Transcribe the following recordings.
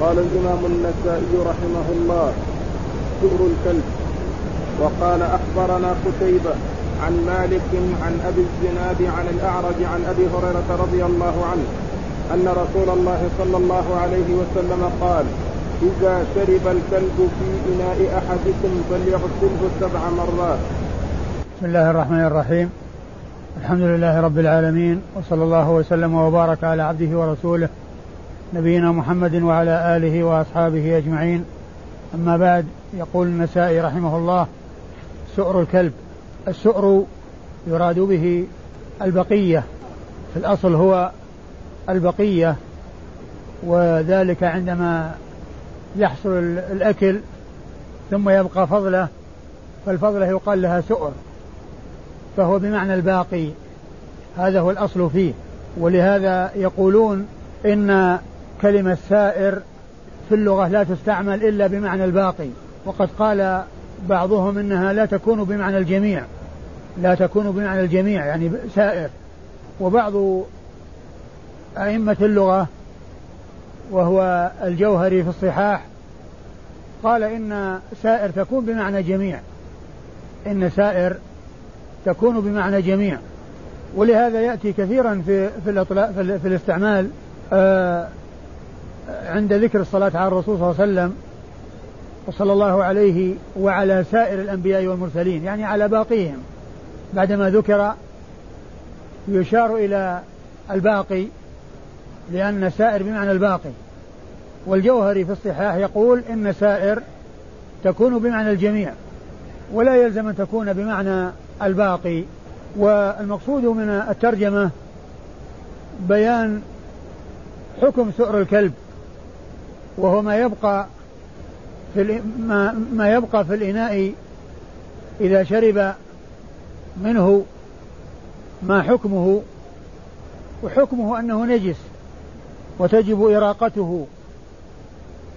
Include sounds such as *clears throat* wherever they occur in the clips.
قال الإمام النسائي رحمه الله سؤر الكلب. وقال أخبرنا قتيبة عن مالك عن أبي الزناد عن الأعرج عن أبي هريرة رضي الله عنه أن رسول الله صلى الله عليه وسلم قال إذا شرب الكلب في إناء أحدكم فليغسله سبع مرات. بسم الله الرحمن الرحيم. الحمد لله رب العالمين وصلى الله وسلم وبارك على عبده ورسوله نبينا محمد وعلى آله وأصحابه أجمعين. أما بعد يقول النسائي رحمه الله سؤر الكلب. السؤر يراد به البقية. في الأصل هو البقية وذلك عندما يحصل الأكل ثم يبقى فضلة فالفضلة يقال لها سؤر. فهو بمعنى الباقي. هذا هو الأصل فيه. ولهذا يقولون إن كلمة سائر في اللغة لا تستعمل إلا بمعنى الباقي. وقد قال بعضهم إنها لا تكون بمعنى الجميع. لا تكون بمعنى الجميع يعني سائر. وبعض أئمة اللغة وهو الجوهري في الصحاح قال إن سائر تكون بمعنى جميع. إن سائر تكون بمعنى جميع. ولهذا يأتي كثيرا في في, الأطلاق في, في الاستعمال آه عند ذكر الصلاة على الرسول صلى الله عليه وسلم وصلى الله عليه وعلى سائر الأنبياء والمرسلين يعني على باقيهم. بعدما ذكر يشار إلى الباقي لأن سائر بمعنى الباقي. والجوهري في الصحاح يقول إن سائر تكون بمعنى الجميع ولا يلزم أن تكون بمعنى الباقي. والمقصود من الترجمة بيان حكم سؤر الكلب. وهو ما يبقى في ما, ما يبقى في الإناء إذا شرب منه ما حكمه وحكمه أنه نجس وتجب إراقته.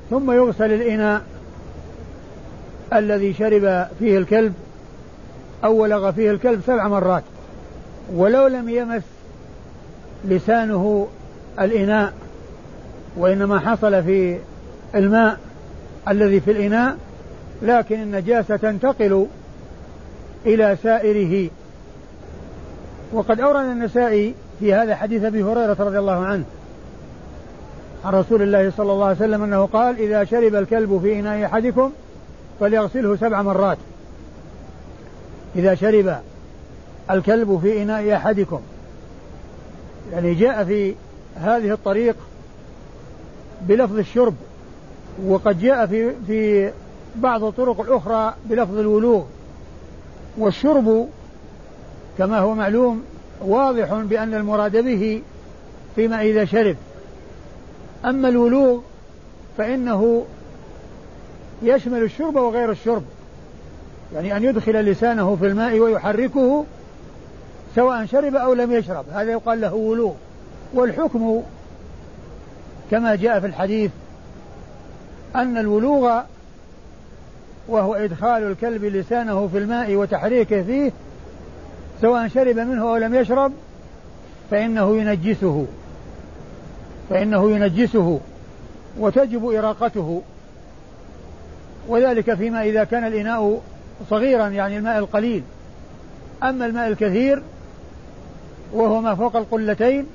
ثم يغسل الإناء الذي شرب فيه الكلب أو ولغ فيه الكلب سبع مرات. ولو لم يمس لسانه الإناء وإنما حصل في الماء الذي في الإناء لكن النجاسة تنتقل إلى سائره. وقد أورد النسائي في هذا حديث أبي هريرة رضي الله عنه عن رسول الله صلى الله عليه وسلم أنه قال إذا شرب الكلب في إناء أحدكم فليغسله سبع مرات. إذا شرب الكلب في إناء أحدكم يعني جاء في هذه الطريق بلفظ الشرب وقد جاء في في بعض الطرق الأخرى بلفظ الولوغ. والشرب كما هو معلوم واضح بأن المراد به فيما إذا شرب. أما الولوغ فإنه يشمل الشرب وغير الشرب. يعني أن يدخل لسانه في الماء ويحركه سواء شرب أو لم يشرب. هذا يقال له ولوغ. والحكم كما جاء في الحديث أن الولوغ وهو إدخال الكلب لسانه في الماء وتحريكه فيه سواء شرب منه أو لم يشرب فإنه ينجسه. فإنه ينجسه وتجب إراقته. وذلك فيما إذا كان الإناء صغيرا يعني الماء القليل. أما الماء الكثير وهو ما فوق القلتين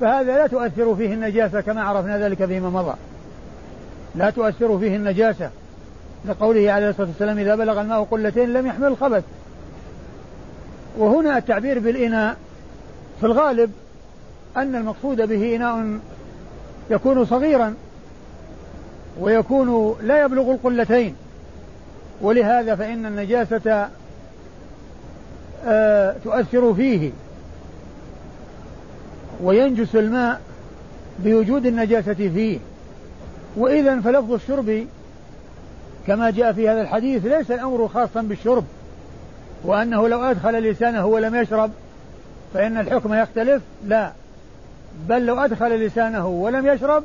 فهذا لا تؤثر فيه النجاسة كما عرفنا ذلك فيما مضى. لا تؤثر فيه النجاسة لقوله عليه الصلاة والسلام إذا بلغ الماء قلتين لم يحمل الخبث وهنا التعبير بالإناء في الغالب أن المقصود به إناء يكون صغيرا ويكون لا يبلغ القلتين. ولهذا فإن النجاسة آه تؤثر فيه. وينجس الماء بوجود النجاسة فيه. وإذا فلفظ الشرب كما جاء في هذا الحديث ليس الأمر خاصا بالشرب وأنه لو أدخل لسانه ولم يشرب فإن الحكم يختلف لا. بل لو أدخل لسانه ولم يشرب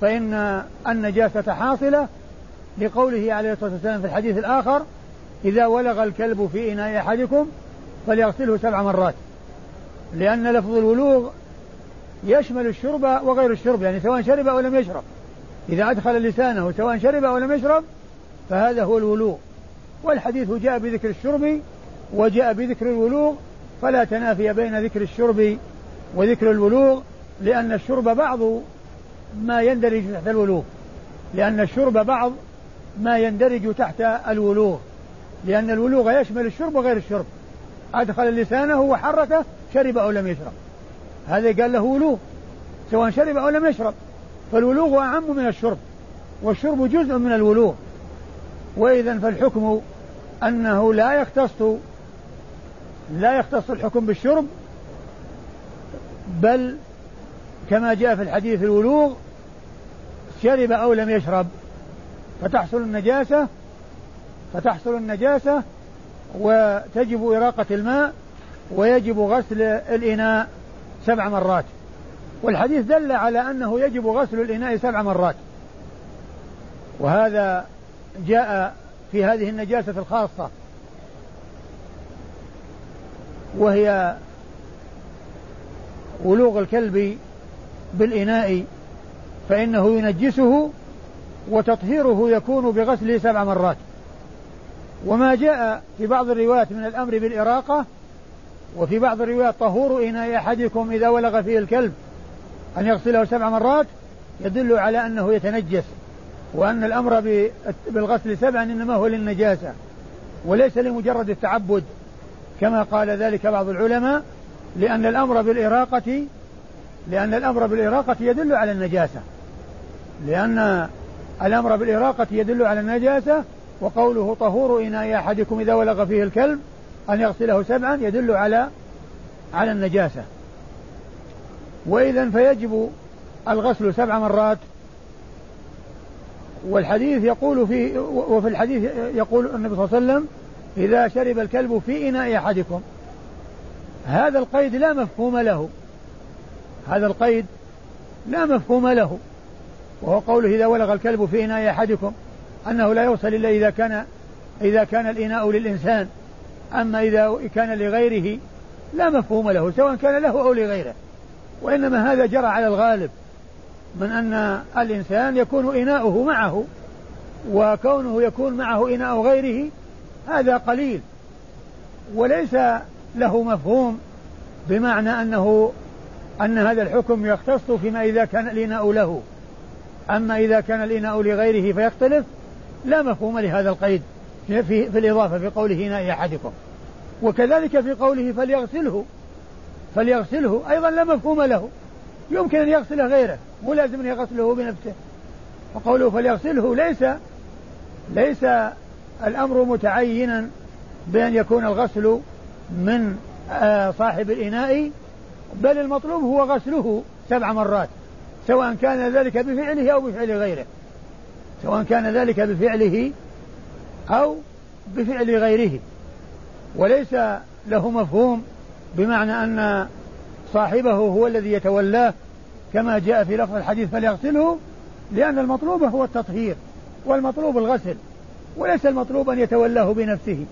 فإن النجاسة حاصلة لقوله عليه الصلاة والسلام في الحديث الآخر إذا ولغ الكلب في إناء أحدكم فليغسله سبع مرات لأن لفظ الولوغ يشمل الشرب وغير الشرب يعني سواء شرب أو لم يشرب. إذا أدخل لسانه سواء شرب أو لم يشرب فهذا هو الولوغ. والحديث جاء بذكر الشرب وجاء بذكر الولوغ فلا تنافي بين ذكر الشرب وذكر الولوغ لأن الشرب بعض ما يندرج تحت الولوغ. لأن الشرب بعض ما يندرج تحت الولوغ. لأن الولوغ يشمل الشرب وغير الشرب. أدخل لسانه وحركه شرب أو لم يشرب. هذا قال له ولوغ سواء شرب أو لم يشرب. فالولوغ أعم من الشرب والشرب جزء من الولوغ. وإذا فالحكم أنه لا يختص لا يختص الحكم بالشرب بل كما جاء في الحديث الولوغ شرب أو لم يشرب فتحصل النجاسة فتحصل النجاسة وتجب إراقة الماء ويجب غسل الإناء سبع مرات. والحديث دل على أنه يجب غسل الإناء سبع مرات. وهذا جاء في هذه النجاسة الخاصة. وهي ولوغ الكلب بالإناء فإنه ينجسه وتطهيره يكون بغسله سبع مرات. وما جاء في بعض الروايات من الأمر بالإراقة وفي بعض الروايات طهور إناء أحدكم إذا ولغ فيه الكلب. أن يغسله سبع مرات يدل على أنه يتنجس وأن الأمر بالغسل سبعا إنما هو للنجاسة وليس لمجرد التعبد كما قال ذلك بعض العلماء لأن الأمر بالإراقة لأن الأمر بالإراقة يدل على النجاسة لأن الأمر بالإراقة يدل على النجاسة وقوله طهور إناء أحدكم إذا ولغ فيه الكلب أن يغسله سبعا يدل على على النجاسة. وإذا فيجب الغسل سبع مرات. والحديث يقول في وفي الحديث يقول النبي صلى الله عليه وسلم إذا شرب الكلب في إناء أحدكم. هذا القيد لا مفهوم له. هذا القيد لا مفهوم له. وهو قوله إذا ولغ الكلب في إناء أحدكم أنه لا يوصل إلا إذا كان إذا كان الإناء للإنسان. أما إذا كان لغيره لا مفهوم له سواء كان له أو لغيره. وإنما هذا جرى على الغالب من أن الإنسان يكون إناؤه معه وكونه يكون معه إناء غيره هذا قليل. وليس له مفهوم بمعنى أنه أن هذا الحكم يختص فيما إذا كان الإناء له. أما إذا كان الإناء لغيره فيختلف لا مفهوم لهذا القيد في, في, في الإضافة في قوله إناء أحدكم. وكذلك في قوله فليغسله. فليغسله. أيضا لا مفهوم له. يمكن أن يغسله غيره. مو لازم أن يغسله بنفسه. وقوله فليغسله ليس ليس الأمر متعينا بأن يكون الغسل من آه، صاحب الإناء بل المطلوب هو غسله سبع مرات سواء كان ذلك بفعله أو بفعل غيره. سواء كان ذلك بفعله أو بفعل غيره. وليس له مفهوم بمعنى أن صاحبه هو الذي يتولاه كما جاء في لفظ الحديث فليغسله لأن المطلوب هو التطهير والمطلوب الغسل وليس المطلوب أن يتولاه بنفسه.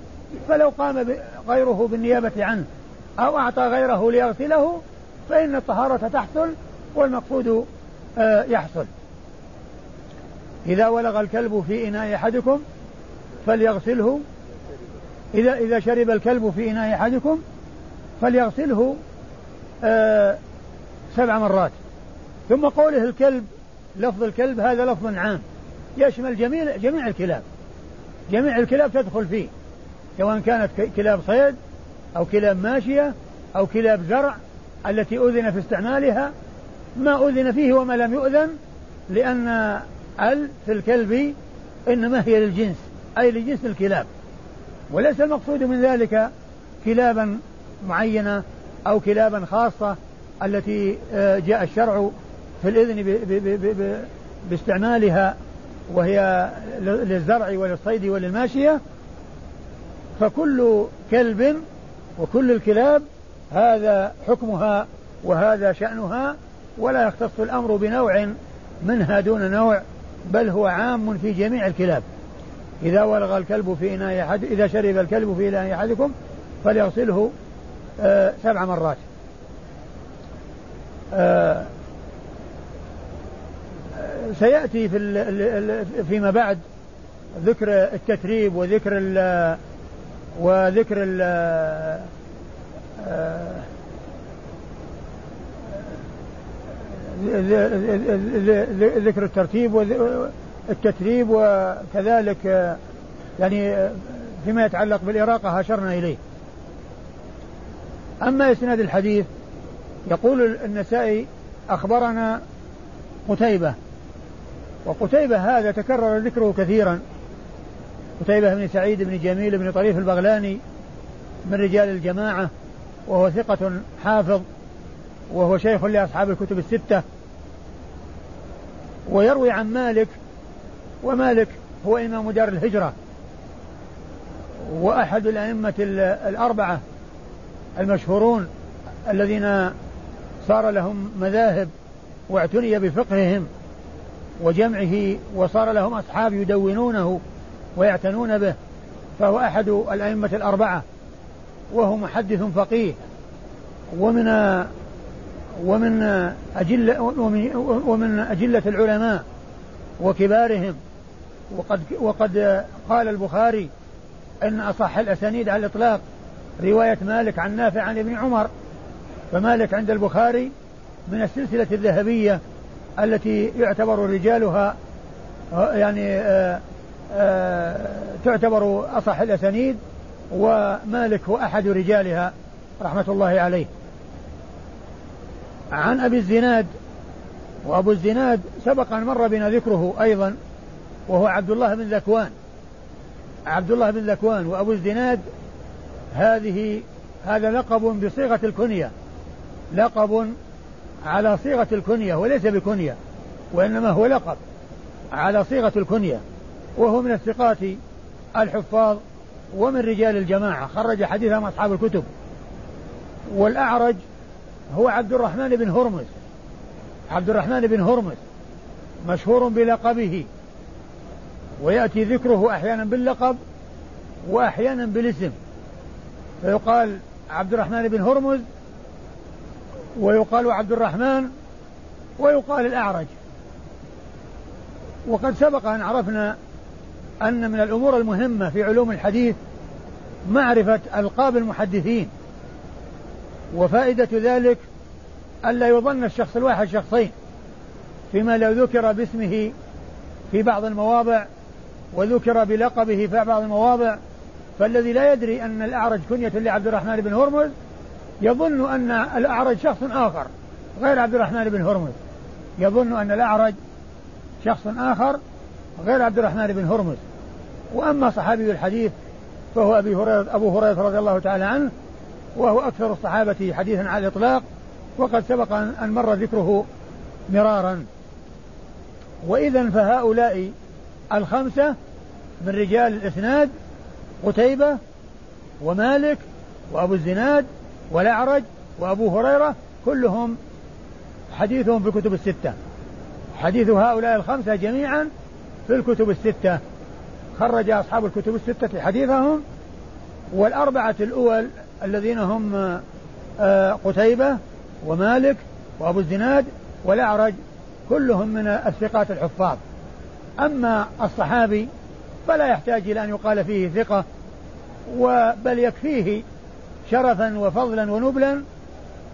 فلو قام غيره بالنيابة عنه أو أعطى غيره ليغسله فإن الطهارة تحصل والمقصود آه، يحصل. إذا ولغ الكلب في إناء أحدكم فليغسله. إذا إذا شرب الكلب في إناء أحدكم فليغسله آه سبع مرات. ثم قوله الكلب لفظ الكلب هذا لفظ عام. يشمل جميع جميع الكلاب. جميع الكلاب تدخل فيه سواء كانت كلاب صيد أو كلاب ماشية أو كلاب زرع التي أذن في استعمالها. ما أذن فيه وما لم يؤذن لأن ال في الكلب إنما هي للجنس أي لجنس الكلاب. وليس المقصود من ذلك كلابا معينة أو كلابا خاصة التي آه، جاء الشرع في الإذن باستعمالها وهي للزرع وللصيد وللماشية فكل كلب وكل الكلاب هذا حكمها وهذا شأنها ولا يختص الأمر بنوع منها دون نوع بل هو عام في جميع الكلاب. إذا ولغ الكلب في إناء أحد إذا شرب الكلب في إناء أحدكم فليغسله سبع مرات. آه سيأتي في فيما بعد ذكر التتريب وذكر ال وذكر ال ذكر الترتيب والتتريب وكذلك يعني فيما يتعلق بالإراقة أشرنا إليه. أما إسناد الحديث يقول النسائي أخبرنا قتيبة. وقتيبة هذا تكرر ذكره كثيرا. قتيبة بن سعيد بن جميل بن طريف البغلاني من رجال الجماعة وهو ثقة حافظ وهو شيخ لأصحاب الكتب الستة. ويروي عن مالك ومالك هو إمام دار الهجرة وأحد الأئمة الأربعة. المشهورون الذين صار لهم مذاهب واعتني بفقههم وجمعه وصار لهم أصحاب يدونونه ويعتنون به فهو أحد الأئمة الأربعة وهو محدث فقيه ومن ومن أجل ومن أجلة العلماء وكبارهم وقد وقد قال البخاري أن أصح الأسانيد على الإطلاق رواية مالك عن نافع عن ابن عمر فمالك عند البخاري من السلسلة الذهبية التي يعتبر رجالها يعني آآ آآ تعتبر أصح الأسانيد ومالك هو أحد رجالها رحمة الله عليه. عن أبي الزناد وأبو الزناد سبق أن مر بنا ذكره أيضا وهو عبد الله بن ذكوان. عبد الله بن ذكوان وأبو الزناد هذه هذا لقب بصيغة الكنية. لقب على صيغة الكنية وليس بكنية وإنما هو لقب على صيغة الكنية. وهو من الثقات الحفاظ ومن رجال الجماعة. خرج حديثهم أصحاب الكتب. والأعرج هو عبد الرحمن بن هرمز. عبد الرحمن بن هرمز مشهور بلقبه. ويأتي ذكره أحيانا باللقب وأحيانا بالاسم. فيقال عبد الرحمن بن هرمز ويقال عبد الرحمن ويقال الأعرج. وقد سبق أن عرفنا أن من الأمور المهمة في علوم الحديث معرفة ألقاب المحدثين وفائدة ذلك ألا يظن الشخص الواحد شخصين فيما لو ذكر باسمه في بعض المواضع وذكر بلقبه في بعض المواضع فالذي لا يدري أن الأعرج كنية لعبد الرحمن بن هرمز يظن أن الأعرج شخص آخر غير عبد الرحمن بن هرمز. يظن أن الأعرج شخص آخر غير عبد الرحمن بن هرمز. وأما صحابي الحديث فهو أبي هريرة أبو هريرة رضي الله تعالى عنه وهو أكثر الصحابة حديثا على الإطلاق وقد سبق أن مر ذكره مرارا. وإذا فهؤلاء الخمسة من رجال الإسناد قتيبة ومالك وأبو الزناد والأعرج وأبو هريرة كلهم حديثهم في الكتب الستة. حديث هؤلاء الخمسة جميعا في الكتب الستة. خرج أصحاب الكتب الستة حديثهم والأربعة الأول الذين هم آه، قتيبة ومالك وأبو الزناد والأعرج كلهم من الثقات الحفاظ. أما الصحابي فلا يحتاج إلى أن يقال فيه ثقة بل يكفيه شرفا وفضلا ونبلا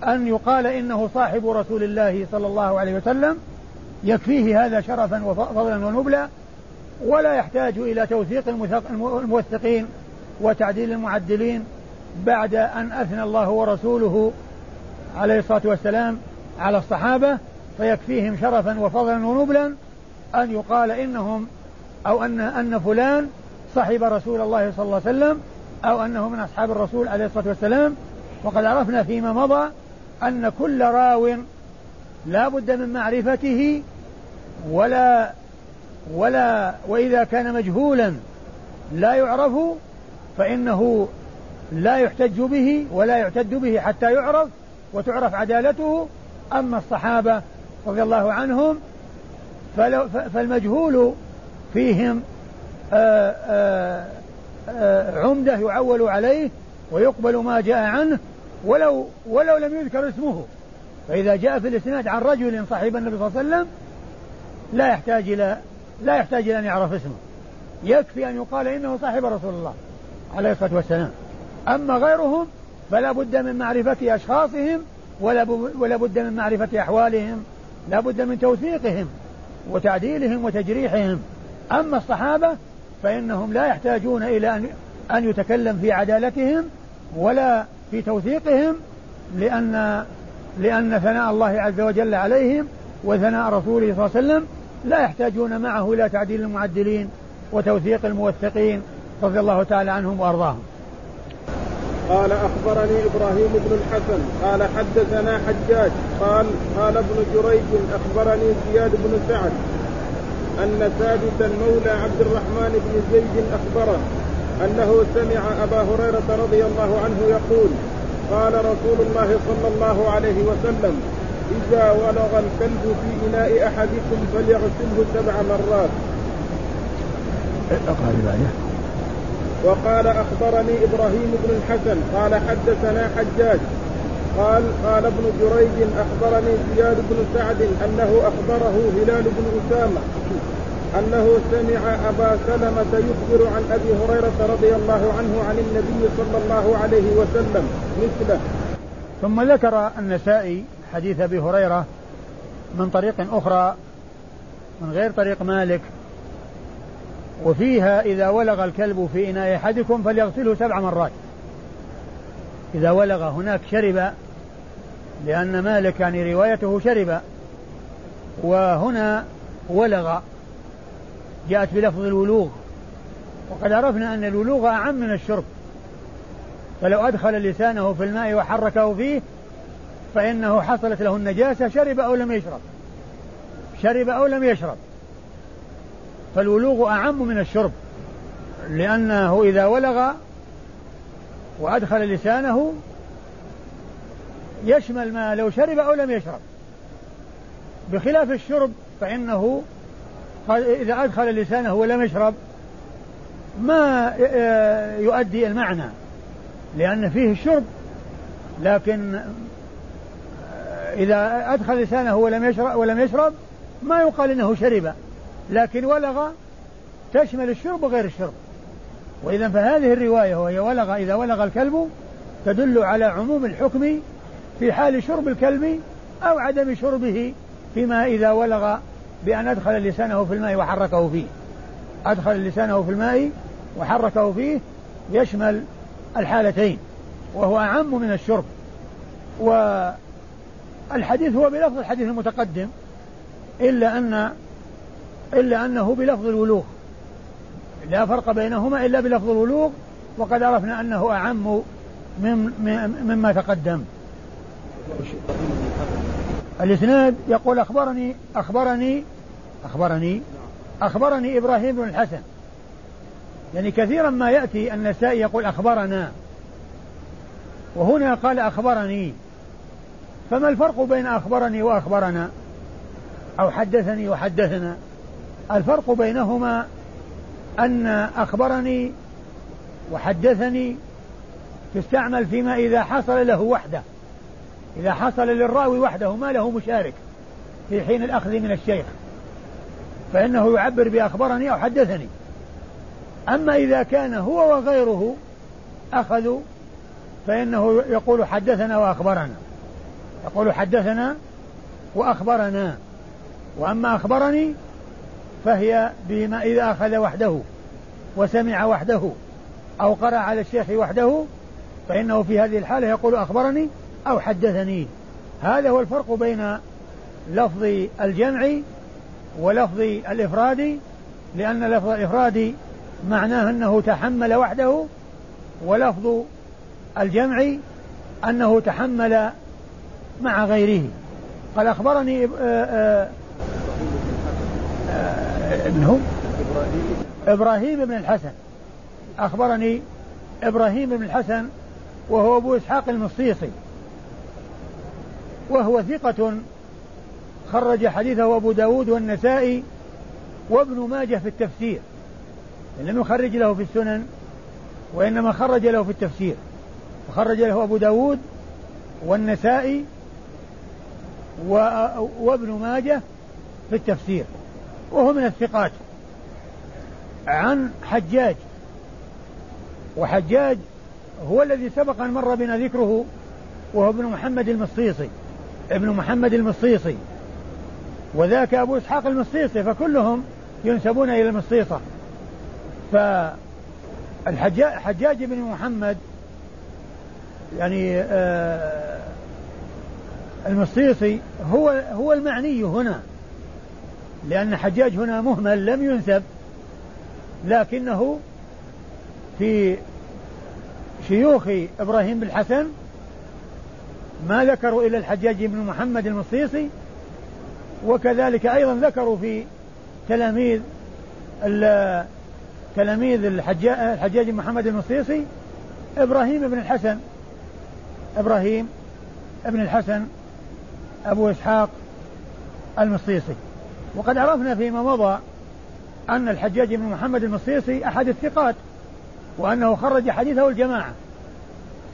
أن يقال إنه صاحب رسول الله صلى الله عليه وسلم. يكفيه هذا شرفا وفضلا ونبلا ولا يحتاج إلى توثيق الموثقين وتعديل المعدلين بعد أن أثنى الله ورسوله عليه الصلاة والسلام على الصحابة. فيكفيهم شرفا وفضلا ونبلا أن يقال إنهم أو أن أن فلان صحب رسول الله صلى الله عليه وسلم أو أنه من أصحاب الرسول عليه الصلاة والسلام. وقد عرفنا فيما مضى أن كل راو لا بد من معرفته ولا ولا وإذا كان مجهولا لا يعرف فإنه لا يحتج به ولا يعتد به حتى يعرف وتعرف عدالته. أما الصحابة رضي الله عنهم فالمجهول فيهم آآ آآ آآ عمدة يعول عليه ويقبل ما جاء عنه ولو ولو لم يذكر اسمه. فإذا جاء في الإسناد عن رجل صاحب النبي صلى الله عليه وسلم لا يحتاج إلى لا يحتاج إلى أن يعرف اسمه. يكفي أن يقال إنه صاحب رسول الله عليه الصلاة والسلام. أما غيرهم فلا بد من معرفة أشخاصهم ولا ولا بد من معرفة أحوالهم لا بد من توثيقهم وتعديلهم وتجريحهم. أما الصحابة فإنهم لا يحتاجون إلى أن أن يتكلم في عدالتهم ولا في توثيقهم لأن لأن ثناء الله عز وجل عليهم وثناء رسوله صلى الله عليه وسلم لا يحتاجون معه إلى تعديل المعدلين وتوثيق الموثقين رضي الله تعالى عنهم وأرضاهم. قال أخبرني إبراهيم بن الحسن قال حدثنا حجاج قال قال ابن جريج أخبرني زياد بن سعد أن ثابتا مولى عبد الرحمن بن زيد اخبره أنه سمع أبا هريرة رضي الله عنه يقول قال رسول الله صلى الله عليه وسلم إذا ولغ الكلب في إناء أحدكم فليغسله سبع مرات. وقال أخبرني إبراهيم بن الحسن قال حدثنا حجاج قال قال ابن جريج أخبرني زياد بن سعد أنه أخبره هلال بن أسامة أنه سمع أبا سلمة يخبر عن أبي هريرة رضي الله عنه عن النبي صلى الله عليه وسلم مثله. ثم ذكر النسائي حديث أبي هريرة من طريق أخرى من غير طريق مالك وفيها إذا ولغ الكلب في إناء أحدكم فليغسله سبع مرات إذا ولغ هناك شرب لأن مالك يعني روايته شرب وهنا ولغ جاءت بلفظ الولوغ. وقد عرفنا أن الولوغ أعم من الشرب فلو أدخل لسانه في الماء وحركه فيه فإنه حصلت له النجاسة شرب أو لم يشرب. شرب أو لم يشرب. فالولوغ أعم من الشرب. لأنه إذا ولغ وأدخل لسانه يشمل ما لو شرب أو لم يشرب. بخلاف الشرب فإنه إذا أدخل لسانه ولم يشرب ما يؤدي المعنى لأن فيه الشرب. لكن إذا أدخل لسانه ولم يشرب ولم يشرب ما يقال إنه شرب. لكن ولغ تشمل الشرب وغير الشرب. وإذا فهذه الرواية وهي ولغ إذا ولغ الكلب تدل على عموم الحكم في حال شرب الكلب أو عدم شربه فيما إذا ولغ بأن أدخل لسانه في الماء وحركه فيه. أدخل لسانه في الماء وحركه فيه يشمل الحالتين وهو أعم من الشرب. والحديث هو بلفظ الحديث المتقدم إلا أن إلا أنه بلفظ الولوغ. لا فرق بينهما إلا بلفظ الولوغ وقد عرفنا أنه أعم مما تقدم. الإسناد يقول أخبرني أخبرني أخبرني أخبرني إبراهيم بن الحسن. يعني كثيرا ما يأتي النسائي يقول أخبرنا. وهنا قال أخبرني. فما الفرق بين أخبرني وأخبرنا؟ أو حدثني وحدثنا. الفرق بينهما أن أخبرني وحدثني تستعمل فيما إذا حصل له وحده. إذا حصل للراوي وحده ما له مشارك في حين الأخذ من الشيخ فإنه يعبر بأخبرني أو حدثني. أما إذا كان هو وغيره أخذوا فإنه يقول حدثنا وأخبرنا. يقول حدثنا وأخبرنا. وأما أخبرني فهي بما إذا أخذ وحده وسمع وحده أو قرأ على الشيخ وحده فإنه في هذه الحالة يقول أخبرني أو حدثني. هذا هو الفرق بين لفظ الجمع ولفظ الإفراد لأن لفظ الإفراد معناه أنه تحمل وحده ولفظ الجمع أنه تحمل مع غيره. قال أخبرني آه، آه، من هو؟ إبراهيم. إبراهيم بن الحسن. أخبرني إبراهيم بن الحسن وهو أبو إسحاق المصيصي. وهو ثقة خرج حديثه أبو داود والنسائي وابن ماجه في التفسير. لم يخرج له في السنن وإنما خرج له في التفسير. وخرج له أبو داود والنسائي وابن ماجه في التفسير. وهو من الثقات. عن حجاج. وحجاج هو الذي سبق أن مر بنا ذكره وهو ابن محمد المصيصي. ابن محمد المصيصي وذاك أبو إسحاق المصيصي فكلهم ينسبون إلى المصيصة. فالحجاج حجاج بن محمد يعني آه المصيصي هو هو المعني هنا لأن حجاج هنا مهمل لم ينسب لكنه في شيوخ إبراهيم بن حسن ما ذكروا إلا الحجاج بن محمد المصيصي وكذلك أيضا ذكروا في تلاميذ تلاميذ الحجاج بن محمد المصيصي إبراهيم بن الحسن. إبراهيم بن الحسن أبو إسحاق المصيصي. وقد عرفنا فيما مضى أن الحجاج بن محمد المصيصي أحد الثقات وأنه خرج حديثه الجماعة.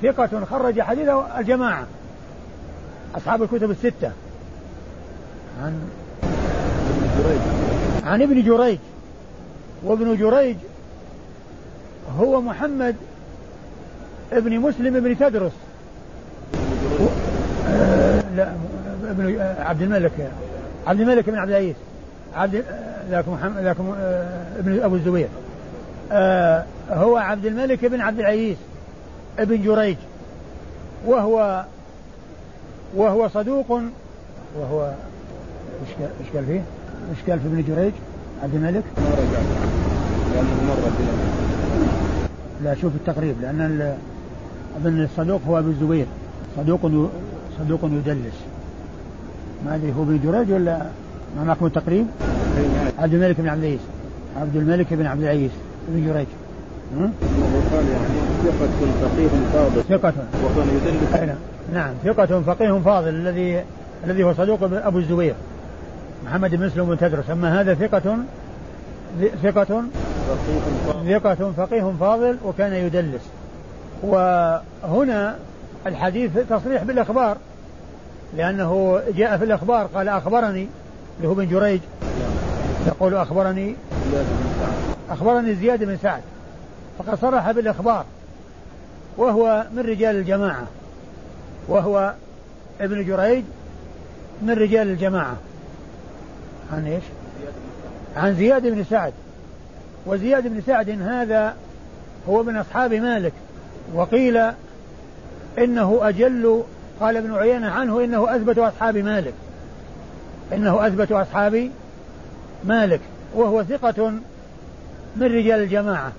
ثقة خرج حديثه الجماعة. أصحاب الكتب الستة. عن عن ابن جريج. وابن جريج هو محمد ابن مسلم ابن تدرس. آه، لا ابن عبد الملك عبد الملك بن عبد العزيز. عبد ذاك محمد ذاك آه، ابن أبو الزبير. آه هو عبد الملك بن عبد العزيز ابن جريج. وهو وهو صدوق وهو إيش قال فيه؟ إيش قال في ابن جريج؟ عبد الملك؟ ما رجع. لأنه مر لا شوف التقريب لأن ابن الصدوق هو أبو الزبير. صدوق صدوق يدلس. ما أدري هو ابن جريج ولا ما معكم التقريب؟ عبد الملك بن عبد العزيز. عبد الملك بن عبد العزيز بن جريج. قال يعني ثقة فقيه فاضل. ثقة. وكان يدلس. نعم ثقة فقيه فاضل الذي الذي هو صدوق أبو الزبير. محمد بن مسلم بن تدرس. أما هذا ثقة ثقة ثقة فقيه فاضل وكان يدلس. وهنا الحديث تصريح بالإخبار لأنه جاء في الإخبار قال أخبرني اللي هو بن جريج. يقول أخبرني أخبرني زياد بن سعد فقد صرح بالإخبار وهو من رجال الجماعة. وهو ابن جريج من رجال الجماعة. عن إيش؟ عن زياد بن سعد. وزياد بن سعد هذا هو من أصحاب مالك. وقيل إنه أجل قال ابن عيينة عنه إنه أثبت أصحاب مالك. إنه أثبت أصحاب مالك. وهو ثقة من رجال الجماعة.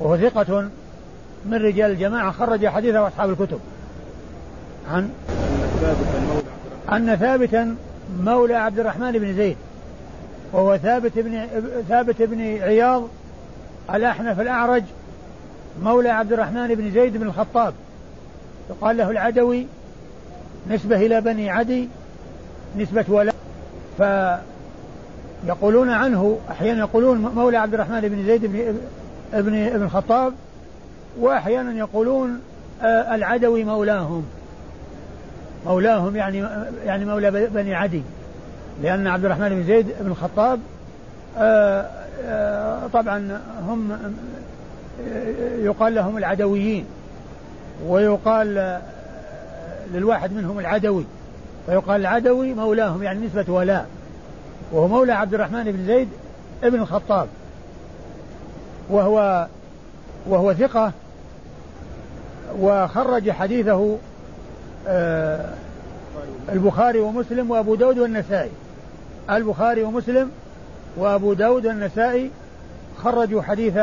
وهو ثقة من رجال الجماعة. خرج حديثه أصحاب الكتب. عن أن ثابتا مولى عبد الرحمن بن زيد وهو ثابت بن ثابت بن عياض الأحنف الأعرج مولى عبد الرحمن بن زيد بن الخطاب. يقال له العدوي نسبة إلى بني عدي نسبة ولاء فيقولون عنه أحيانا يقولون مولى عبد الرحمن بن زيد بن ابن ابن الخطاب وأحيانا يقولون آه، العدوي مولاهم. مولاهم يعني يعني مولى بني عدي. لأن عبد الرحمن بن زيد بن الخطاب آه، آه، طبعا هم يقال لهم العدويين ويقال للواحد منهم العدوي فيقال العدوي مولاهم يعني نسبة ولاء وهو مولى عبد الرحمن بن زيد ابن الخطاب. وهو وهو ثقة وخرج حديثه آه، البخاري ومسلم وأبو داود والنسائي. البخاري ومسلم وأبو داود والنسائي خرجوا حديث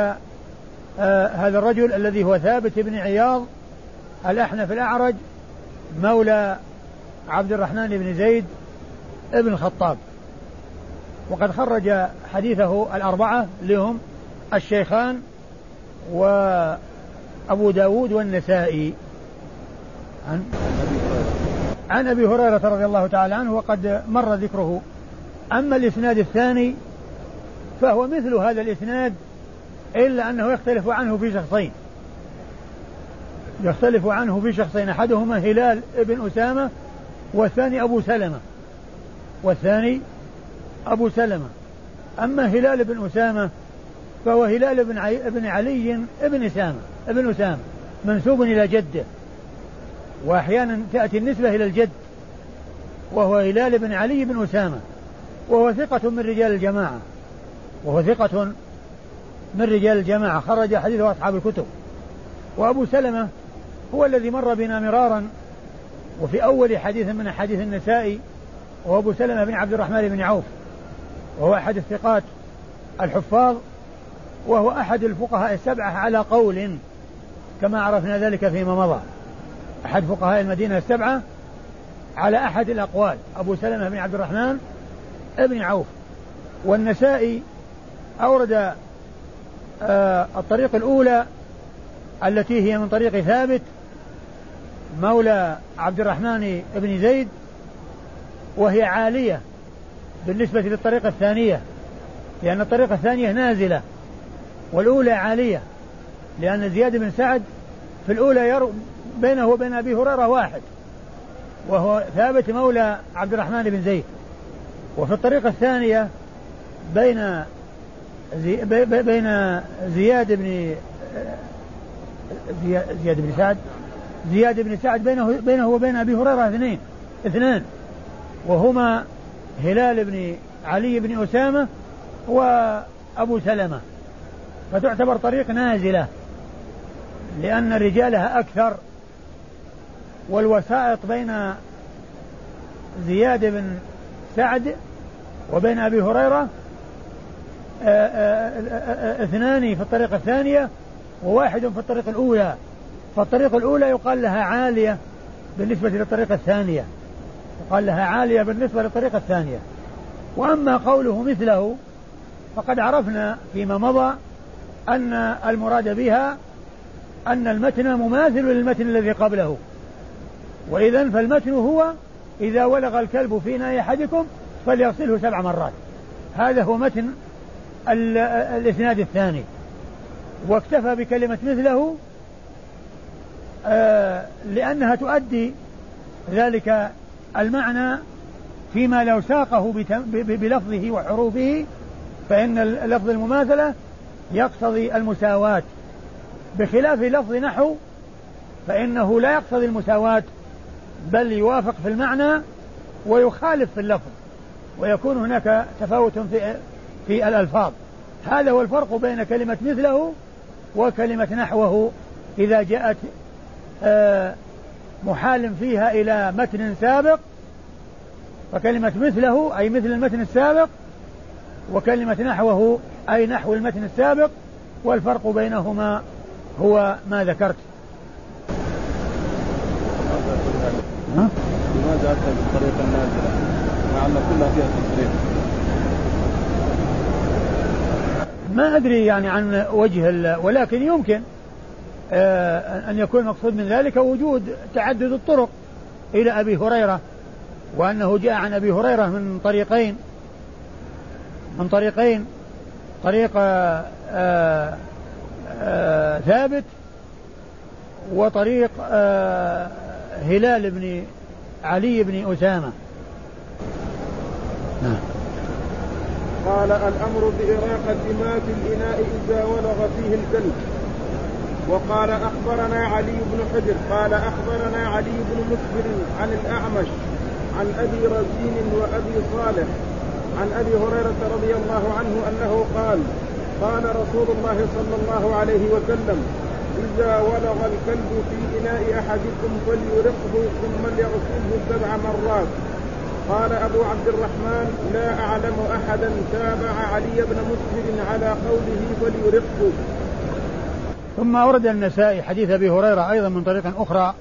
آه، هذا الرجل الذي هو ثابت بن عياض الأحنف الأعرج مولى عبد الرحمن بن زيد ابن الخطاب. وقد خرج حديثه الأربعة لهم الشيخان وأبو داود والنسائي. عن عن أبي هريرة رضي الله تعالى عنه وقد مر ذكره. أما الإسناد الثاني فهو مثل هذا الإسناد إلا أنه يختلف عنه في شخصين. يختلف عنه في شخصين أحدهما هلال ابن أسامة والثاني أبو سلمة. والثاني أبو سلمة. أما هلال بن أسامة فهو هلال بن, عي... بن علي بن أسامة ابن أسامة منسوب إلى جده. وأحيانا تأتي النسبة إلى الجد وهو هلال بن علي بن أسامة وهو ثقة من رجال الجماعة وهو ثقة من رجال الجماعة خرج حديثه أصحاب الكتب. وأبو سلمة هو الذي مر بنا مرارا وفي أول حديث من أحاديث النسائي وهو أبو سلمة بن عبد الرحمن بن عوف وهو أحد الثقات الحفاظ وهو أحد الفقهاء السبعة على قول كما عرفنا ذلك فيما مضى. أحد فقهاء المدينة السبعة على أحد الأقوال أبو سلمة بن عبد الرحمن بن عوف. والنسائي أورد آه الطريق الأولى التي هي من طريق ثابت مولى عبد الرحمن بن زيد وهي عالية بالنسبة للطريقة الثانية لأن الطريقة الثانية نازلة والأولى عالية لأن زياد بن سعد في الأولى بينه وبين أبي هريرة واحد وهو ثابت مولى عبد الرحمن بن زيد. وفي الطريقة الثانية بين زي بين زياد بن زياد بن سعد زياد بن سعد بينه بينه وبين أبي هريرة اثنين اثنان. وهما هلال بن علي بن أسامة وأبو سلمة. فتعتبر طريق نازلة لأن رجالها أكثر والوسائط بين زياد بن سعد وبين أبي هريرة آه، آه، آه، اثنان في الطريقة الثانية وواحد في الطريقة الأولى. فالطريقة الأولى يقال لها عالية بالنسبة للطريقة الثانية. يقال لها عالية بالنسبة للطريقة الثانية. وأما قوله مثله فقد عرفنا فيما مضى أن المراد بها أن المتن مماثل للمتن الذي قبله. وإذا فالمتن هو إذا ولغ الكلب في ناي أحدكم فليغسله سبع مرات. هذا هو متن الإسناد الثاني. واكتفى بكلمة مثله آه لأنها تؤدي ذلك المعنى فيما لو ساقه بلفظه وحروفه فإن لفظ المماثلة يقتضي المساواة. بخلاف لفظ نحو فإنه لا يقتضي المساواة. بل يوافق في المعنى ويخالف في اللفظ ويكون هناك تفاوت في في الألفاظ. هذا هو الفرق بين كلمة مثله وكلمة نحوه. إذا جاءت آه، محال فيها إلى متن سابق فكلمة مثله أي مثل المتن السابق وكلمة نحوه أي نحو المتن السابق والفرق بينهما هو ما ذكرت. لماذا أتى بالطريقة النازلة مع أن كلها فيها تصريف ما أدري يعني عن وجه ولكن يمكن آه، أن يكون المقصود من ذلك وجود تعدد الطرق إلى أبي هريرة وأنه جاء عن أبي هريرة من طريقين من طريقين طريق آآ آه، آآ آه، ثابت وطريق هلال بن علي بن أسامة. نعم. قال الأمر بإراقة ماء في الإناء إذا ولغ فيه الكلب. وقال أخبرنا علي بن حجر قال أخبرنا علي بن مسبر عن الأعمش عن أبي رزين وأبي صالح عن أبي هريرة رضي الله عنه أنه قال قال رسول الله صلى الله عليه وسلم إذا ولغ الكلب في إناء أحدكم فليرقه ثم ليغسله سبع مرات. قال أبو عبد الرحمن لا أعلم أحدا تابع علي بن مسلم على قوله فليرقه. ثم أورد النسائي حديث أبي هريرة أيضا من طريق أخرى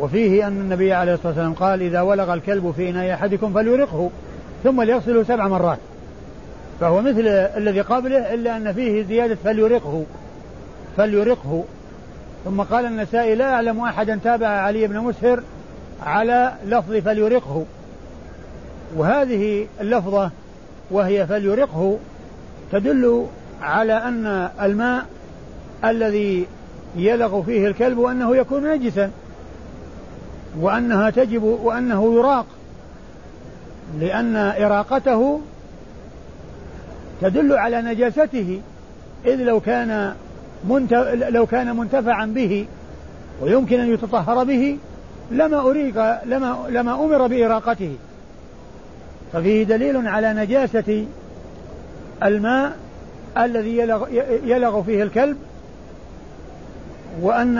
وفيه أن النبي عليه الصلاة والسلام قال إذا ولغ الكلب في إناء أحدكم فليرقه ثم ليغسله سبع مرات. فهو مثل الذي قبله إلا أن فيه زيادة فليرقه فليرقه. ثم قال النسائي لا أعلم أحدا تابع علي بن مسهر على لفظ فليرقه. وهذه اللفظة وهي فليرقه تدل على أن الماء الذي يلغ فيه الكلب أنه يكون نجسا وأنها تجب وأنه يراق. لأن إراقته تدل على نجاسته إذ لو كان لو كان منتفعا به ويمكن أن يتطهر به لما أريق لما لما أمر بإراقته. ففيه دليل على نجاسة الماء الذي يلغ, يلغ فيه الكلب وأن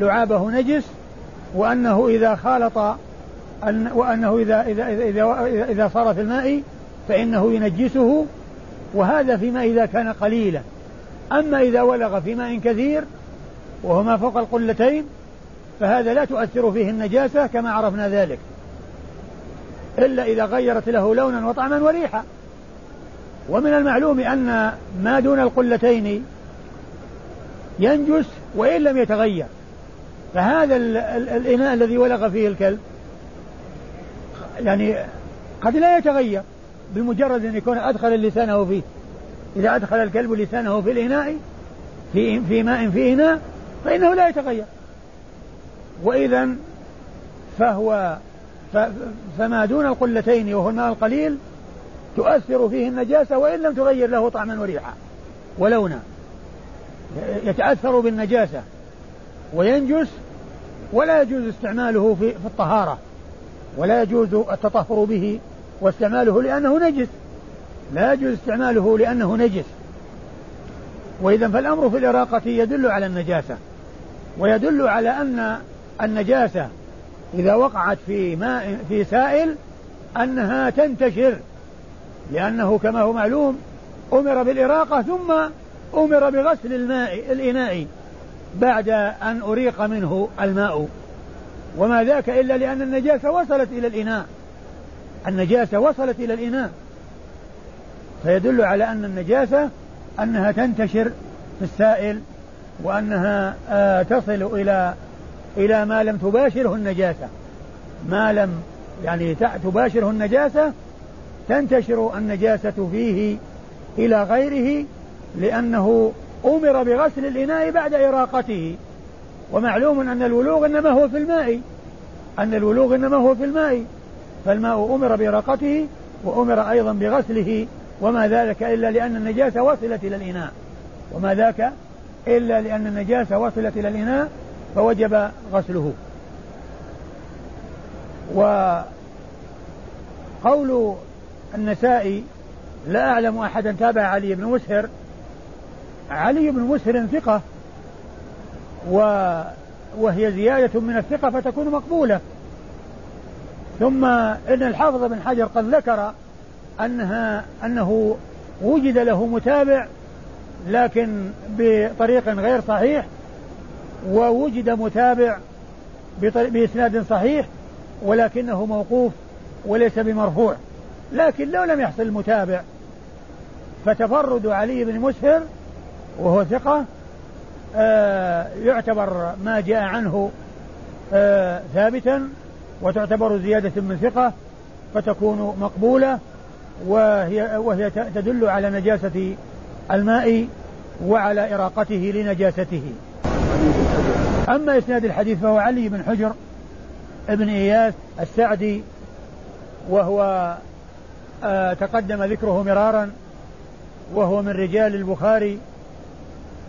لعابه نجس وأنه إذا خالط أن وأنه إذا إذا إذا إذا, إذا صار في الماء فإنه ينجسه وهذا فيما إذا كان قليلا. أما إذا ولغ في ماء كثير وهو ما فوق القلتين فهذا لا تؤثر فيه النجاسة كما عرفنا ذلك. إلا إذا غيرت له لونا وطعما وريحا. ومن المعلوم أن ما دون القلتين ينجس وإن لم يتغير. فهذا الإناء الذي ولغ فيه الكلب يعني قد لا يتغير بمجرد أن يكون أدخل لسانه فيه. إذا أدخل الكلب لسانه في الإناء في في ماء في إناء فإنه لا يتغير. وإذا فهو فما دون القلتين وهو الماء القليل تؤثر فيه النجاسة وإن لم تغير له طعما وريحا ولونا. يتأثر بالنجاسة وينجس ولا يجوز استعماله في الطهارة ولا يجوز التطهر به واستعماله لأنه نجس. لا يجوز استعماله لأنه نجس. وإذا فالأمر في الإراقة يدل على النجاسة. ويدل على أن النجاسة إذا وقعت في ماء في سائل أنها تنتشر. لأنه كما هو معلوم أمر بالإراقة ثم أمر بغسل الماء الإناء بعد أن أريق منه الماء. وما ذاك إلا لأن النجاسة وصلت إلى الإناء. النجاسة وصلت إلى الإناء. فيدل على أن النجاسة أنها تنتشر في السائل وأنها آه تصل إلى إلى ما لم تباشره النجاسة. ما لم يعني تباشره النجاسة تنتشر النجاسة فيه إلى غيره لأنه أمر بغسل الإناء بعد إراقته. ومعلوم أن الولوغ إنما هو في الماء. أن الولوغ إنما هو في الماء. فالماء أمر بإراقته وأمر أيضا بغسله وما ذلك إلا لأن النجاسة وصلت إلى الإناء. وما ذاك إلا لأن النجاسة وصلت إلى الإناء فوجب غسله. وقول النسائي لا أعلم أحدا تابع علي بن مسهر علي بن مسهر ثقة و وهي زيادة من الثقة فتكون مقبولة. ثم إن الحافظ بن حجر قد ذكر أنها أنه وجد له متابع لكن بطريق غير صحيح ووجد متابع بإسناد صحيح ولكنه موقوف وليس بمرفوع. لكن لو لم يحصل متابع فتفرد علي بن مسهر وهو ثقة آه يعتبر ما جاء عنه آه ثابتا وتعتبر زيادة من ثقة فتكون مقبولة. وهي وهي تدل على نجاسة الماء وعلى إراقته لنجاسته. أما إسناد الحديث فهو علي بن حجر ابن إياس السعدي وهو آه تقدم ذكره مرارا وهو من رجال البخاري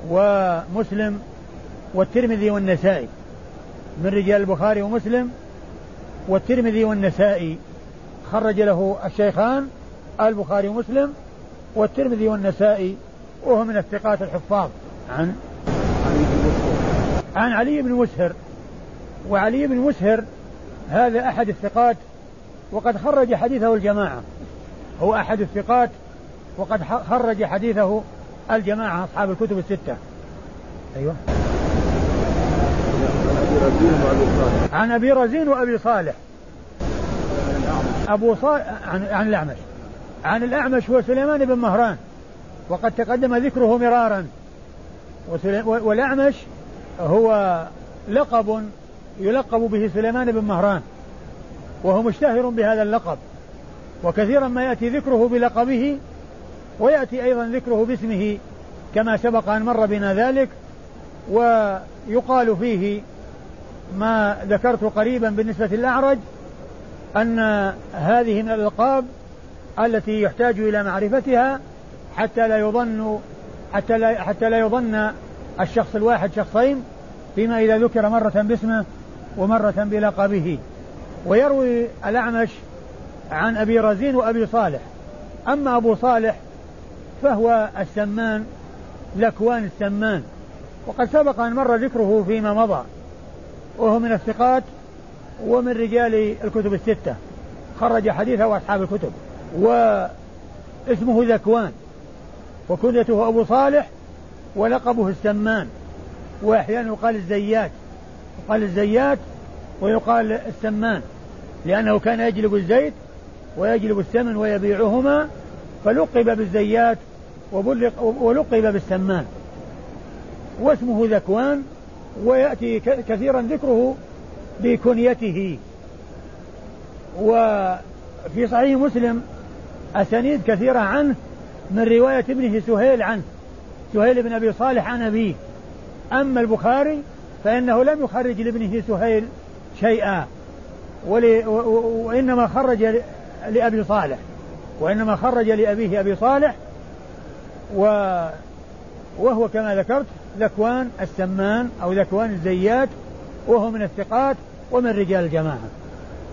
ومسلم والترمذي والنسائي من رجال البخاري ومسلم والترمذي والنسائي خرج له الشيخان البخاري ومسلم والترمذي والنسائي وهو من الثقات الحفاظ. عن عن علي بن مسهر. وعلي بن مسهر هذا أحد الثقات وقد خرج حديثه الجماعة. هو أحد الثقات وقد خرج حديثه الجماعة أصحاب الكتب الستة. أيوه. عن أبي رزين وأبي صالح. أبو صالح عن, عن الأعمش. عن الأعمش هو سليمان بن مهران. وقد تقدم ذكره مرارا. والأعمش هو لقب يلقب به سليمان بن مهران. وهو مشتهر بهذا اللقب. وكثيرا ما يأتي ذكره بلقبه ويأتي أيضا ذكره باسمه كما سبق أن مر بنا ذلك. ويقال فيه ما ذكرت قريبا بالنسبة للأعرج أن هذه من الألقاب التي يحتاج إلى معرفتها حتى لا يظن حتى لا حتى لا يظن الشخص الواحد شخصين فيما إذا ذكر مرة باسمه ومرة بلقبه. ويروي الأعمش عن أبي رزين وأبي صالح. أما أبو صالح فهو السمان لكوان السمان. وقد سبق أن مر ذكره فيما مضى وهو من الثقات ومن رجال الكتب الستة. خرج حديثه أصحاب الكتب. واسمه ذكوان وكنيته أبو صالح ولقبه السمان وأحيانا يقال الزيات يقال الزيات ويقال السمان لأنه كان يجلب الزيت ويجلب السمن ويبيعهما فلقب بالزيات ولقب بالسمان. واسمه ذكوان ويأتي كثيرا ذكره بكنيته. وفي صحيح مسلم أسانيد كثيرة عنه من رواية ابنه سهيل عنه سهيل بن أبي صالح عن أبيه. أما البخاري فإنه لم يخرج لابنه سهيل شيئا وإنما خرج لأبي صالح وإنما خرج لأبيه أبي صالح و وهو كما ذكرت ذكوان السمان أو ذكوان الزيات وهو من الثقات ومن رجال الجماعة.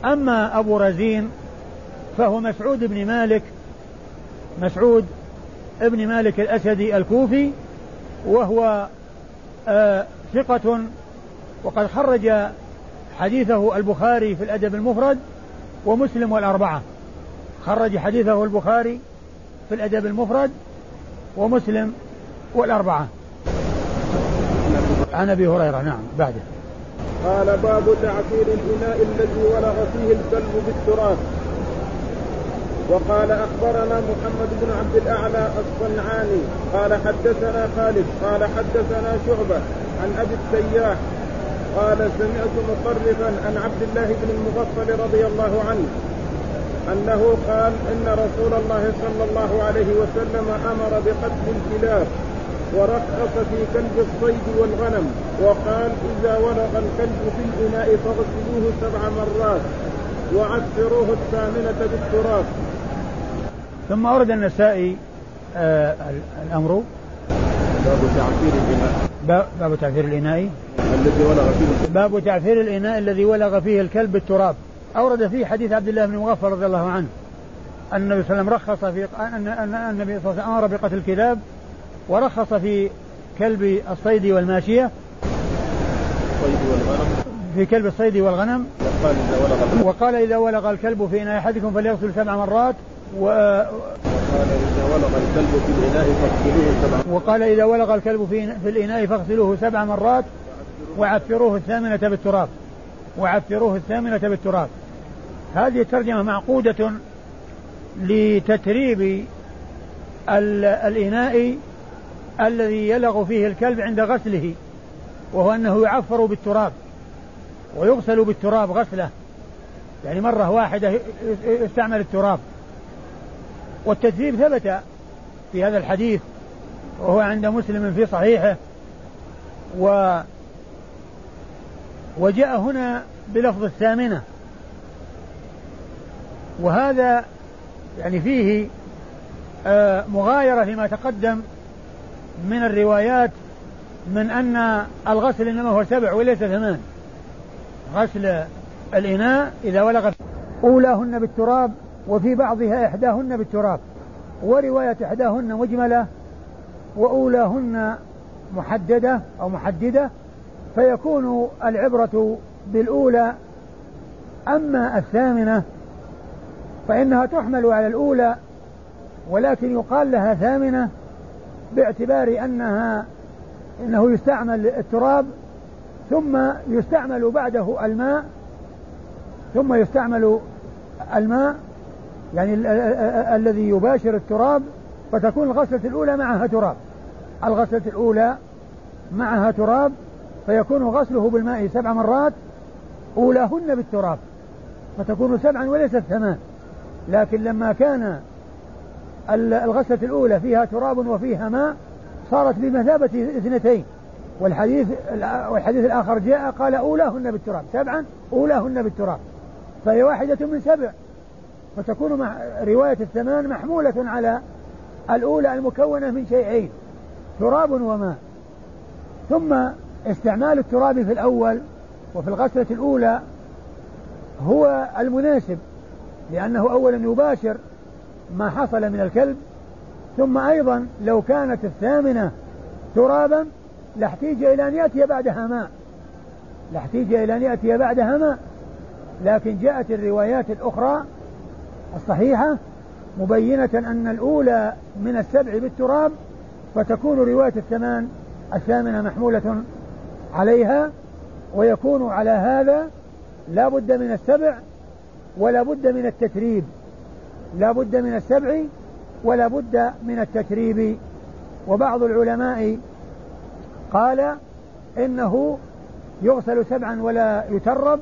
أما أبو رزين فهو مسعود بن مالك مسعود ابن مالك الأسدي الكوفي وهو آه ثقة وقد خرج حديثه البخاري في الأدب المفرد ومسلم والأربعة. خرج حديثه البخاري في الأدب المفرد ومسلم والأربعة. عن أبي هريرة نعم بعده. قال باب تعفير الإناء الذي ولغ فيه الكلب بالتراث. وقال أخبرنا محمد بن عبد الأعلى الصنعاني قال حدثنا خالد قال حدثنا شعبة عن أبي السياح قال سمعت مطرفا عن عبد الله بن المغفل رضي الله عنه أنه قال إن رسول الله صلى الله عليه وسلم أمر بقتل الكلاب ورخص في كلب الصيد والغنم وقال إذا ولغ الكلب في الاناء فاغسلوه سبع مرات وعفروه الثامنة بالتراب. ثم أورد النسائي آه الأمر. باب تعفير الإناء. باب تعفير الإناء. الذي ولغ فيه باب تعفير الإناء الذي ولغ فيه الكلب بالتراب أورد فيه حديث عبد الله بن مغفر رضي الله عنه أن النبي صلى الله عليه وسلم رخص في أن أن النبي صلى الله عليه وسلم أمر بقتل الكلاب ورخص في كلب الصيد والماشية. الصيد والغنم. في كلب الصيد والغنم. وقال إذا ولغ وقال إذا ولغ الكلب في إناء أحدكم فليغسل سبع مرات. و وقال إذا ولغ الكلب في الإناء فاغسلوه سبع وقال إذا ولغ الكلب في في الإناء فاغسلوه سبع مرات وعفروه الثامنة بالتراب. وعفروه الثامنة بالتراب. هذه الترجمة معقودة لتتريب الإناء الذي يلغ فيه الكلب عند غسله وهو أنه يعفر بالتراب ويغسل بالتراب غسله. يعني مرة واحدة يستعمل التراب. والتدريب ثبت في هذا الحديث وهو عند مسلم في صحيحه و وجاء هنا بلفظ الثامنة. وهذا يعني فيه آه، مغايرة فيما تقدم من الروايات من أن الغسل إنما هو سبع وليس ثمان. غسل الإناء إذا ولغت أولاهن بالتراب وفي بعضها إحداهن بالتراب ورواية إحداهن مجملة وأولاهن محددة أو محددة فيكون العبرة بالأولى. أما الثامنة فإنها تحمل على الأولى ولكن يقال لها ثامنة باعتبار أنها إنه يستعمل التراب ثم يستعمل بعده الماء ثم يستعمل الماء يعني الذي يباشر التراب فتكون الغسلة الأولى معها تراب. الغسلة الأولى معها تراب فيكون غسله بالماء سبع مرات أولاهن بالتراب. فتكون سبعا وليست ثمان. لكن لما كان الغسلة الأولى فيها تراب وفيها ماء صارت بمثابة اثنتين. والحديث والحديث الآخر جاء قال أولاهن بالتراب. سبعا أولاهن بالتراب. فهي واحدة من سبع. فتكون رواية الثمان محمولة على الأولى المكونة من شيئين تراب وماء. ثم استعمال التراب في الأول وفي الغسلة الأولى هو المناسب لأنه أولا يباشر ما حصل من الكلب ثم أيضا لو كانت الثامنة ترابا لاحتيج إلى أن يأتي بعدها ماء. لاحتيج إلى أن يأتي بعدها ماء. لكن جاءت الروايات الأخرى الصحيحة مبينة أن الأولى من السبع بالتراب فتكون رواية الثمان الثامنة محمولة عليها ويكون على هذا لا بد من السبع ولا بد من التتريب. لا بد من السبع ولا بد من التتريب. وبعض العلماء قال إنه يغسل سبعا ولا يترب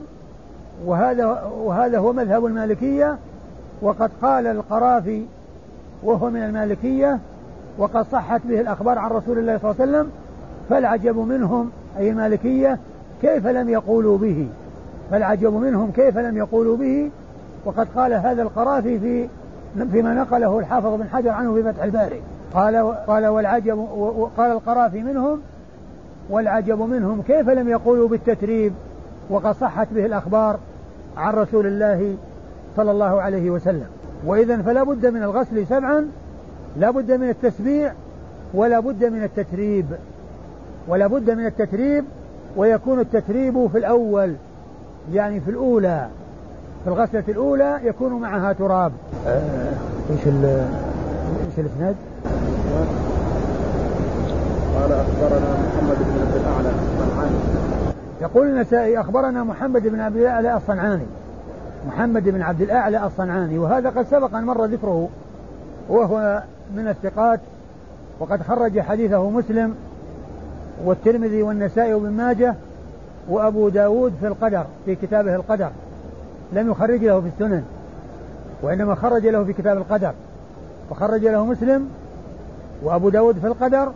وهذا وهذا هو مذهب المالكية وقد قال القرافي وهو من المالكية وقد صحت به الأخبار عن رسول الله صلى الله عليه وسلم فالعجب منهم أي المالكية كيف لم يقولوا به؟ فالعجب منهم كيف لم يقولوا به؟ وقد قال هذا القرافي في فيما نقله الحافظ بن حجر عنه في فتح الباري. قال قال والعجب وقال القرافي منهم والعجب منهم كيف لم يقولوا بالتتريب؟ وقد صحت به الأخبار عن رسول الله صلى الله عليه وسلم. وإذا فلا بد من الغسل سبعا لا بد من التسبيع ولا بد من التتريب. ولا بد من التتريب ويكون التتريب في الأول يعني في الأولى. في الغسلة الأولى يكون معها تراب. آه، إيش إيش الإسناد؟ قال أخبرنا محمد بن عبد الأعلى الصنعاني. يقول النسائي أخبرنا محمد بن عبد الأعلى الصنعاني محمد بن عبد الأعلى الصنعاني وهذا قد سبق أن مر ذكره وهو من الثقات وقد خرج حديثه مسلم والترمذي والنسائي وابن ماجه وأبو داود في القدر في كتابه القدر لم يخرج له في السنن وإنما خرج له في كتاب القدر وخرج له مسلم وأبو داود في القدر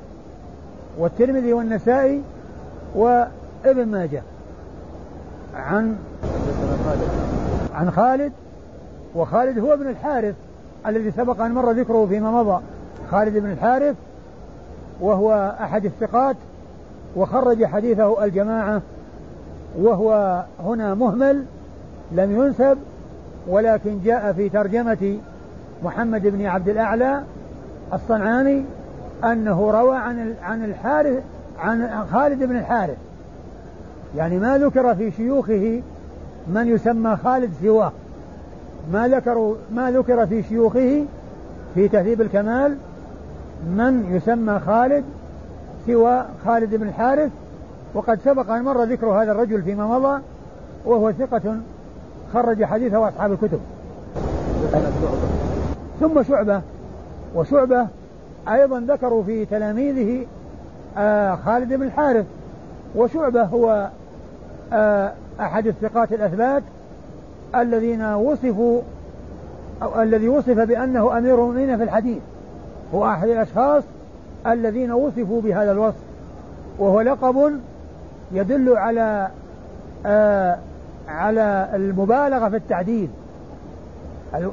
والترمذي والنسائي وابن ماجه. عن عن خالد وخالد هو ابن الحارث الذي سبق أن مر ذكره فيما مضى. خالد بن الحارث وهو أحد الثقات وخرج حديثه الجماعة وهو هنا مهمل لم ينسب ولكن جاء في ترجمة محمد بن عبد الأعلى الصنعاني أنه روى عن عن الحارث عن خالد بن الحارث. يعني ما ذكر في شيوخه من يسمى خالد سواه. ما ذكروا ما ذكر في شيوخه في تهذيب الكمال من يسمى خالد سوى خالد بن الحارث. وقد سبق أن مر ذكر هذا الرجل فيما مضى وهو ثقة خرج حديثه أصحاب الكتب. ثم شعبة. وشعبة أيضا ذكروا في تلاميذه آه خالد بن الحارث. وشعبة هو آه أحد الثقات الأثبات الذين وصفوا أو الذي وصف بأنه أمير المؤمنين في الحديث هو أحد الأشخاص الذين وصفوا بهذا الوصف وهو لقب يدل على آه على المبالغة في التعديل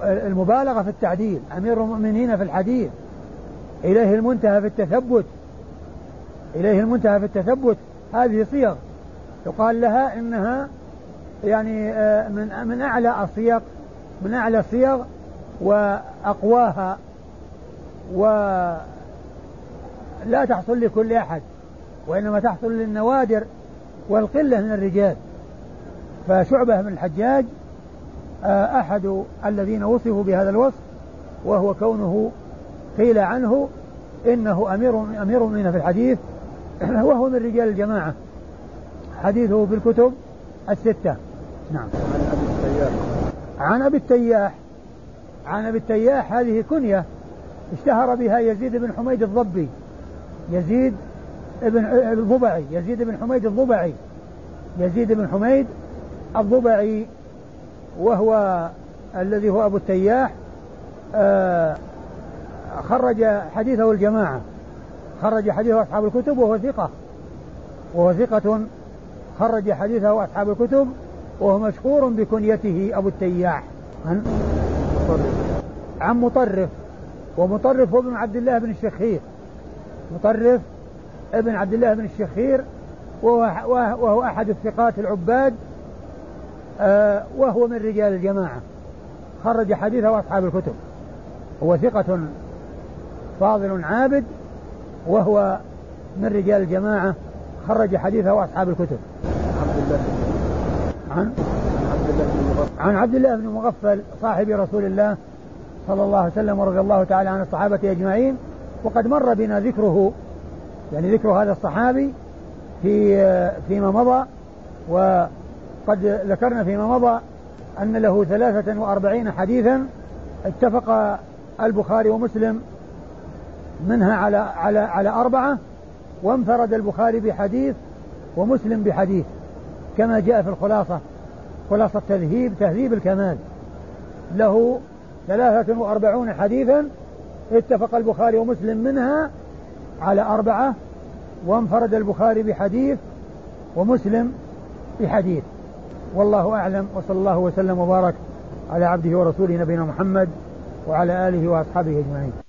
المبالغة في التعديل أمير المؤمنين في الحديث إليه المنتهى في التثبت إليه المنتهى في التثبت هذه صيغ. يقال لها إنها يعني آه، من من أعلى الصيغ من أعلى الصيغ وأقواها ولا تحصل لكل أحد وإنما تحصل للنوادر والقلة من الرجال. فشعبة بن الحجاج آه، أحد الذين وصفوا بهذا الوصف وهو كونه قيل عنه إنه أمير أمير من في الحديث *clears throat* وهو من رجال الجماعة. حديثه في الكتب الستة. نعم. عن أبي التياح. عن أبي التياح عن أبي التياح هذه كنية اشتهر بها يزيد بن حميد الضبي. يزيد بن الضبعي. يزيد بن حميد الضبعي. يزيد بن حميد الضبعي وهو الذي هو أبو التياح آه خرج حديثه الجماعة. خرج حديثه أصحاب الكتب وهو ثقة. وهو ثقة خرج حديثه أصحاب الكتب وهو مشهور بكنيته أبو التياح. مطرف. عن مطرف ومطرف هو ابن عبد الله بن الشخير. مطرف ابن عبد الله بن الشخير وهو, وهو أحد الثقات العباد آه، وهو من رجال الجماعة. خرج حديثه أصحاب الكتب. هو ثقة فاضل عابد وهو من رجال الجماعة. خرج حديثه أصحاب الكتب. الله عن عبد الله بن مغفل عن عبد الله بن مغفل صاحب رسول الله صلى الله عليه وسلم ورضي الله تعالى عن الصحابة أجمعين وقد مر بنا ذكره يعني ذكر هذا الصحابي في فيما مضى وقد ذكرنا فيما مضى أن له ثلاثة وأربعين حديثا اتفق البخاري ومسلم منها على على على أربعة وانفرد البخاري بحديث ومسلم بحديث. كما جاء في الخلاصة خلاصة تذهيب تهذيب الكمال. له ثلاثة وأربعون حديثا اتفق البخاري ومسلم منها على أربعة وانفرد البخاري بحديث ومسلم بحديث. والله أعلم وصلى الله وسلم وبارك على عبده ورسوله نبينا محمد وعلى آله وأصحابه أجمعين.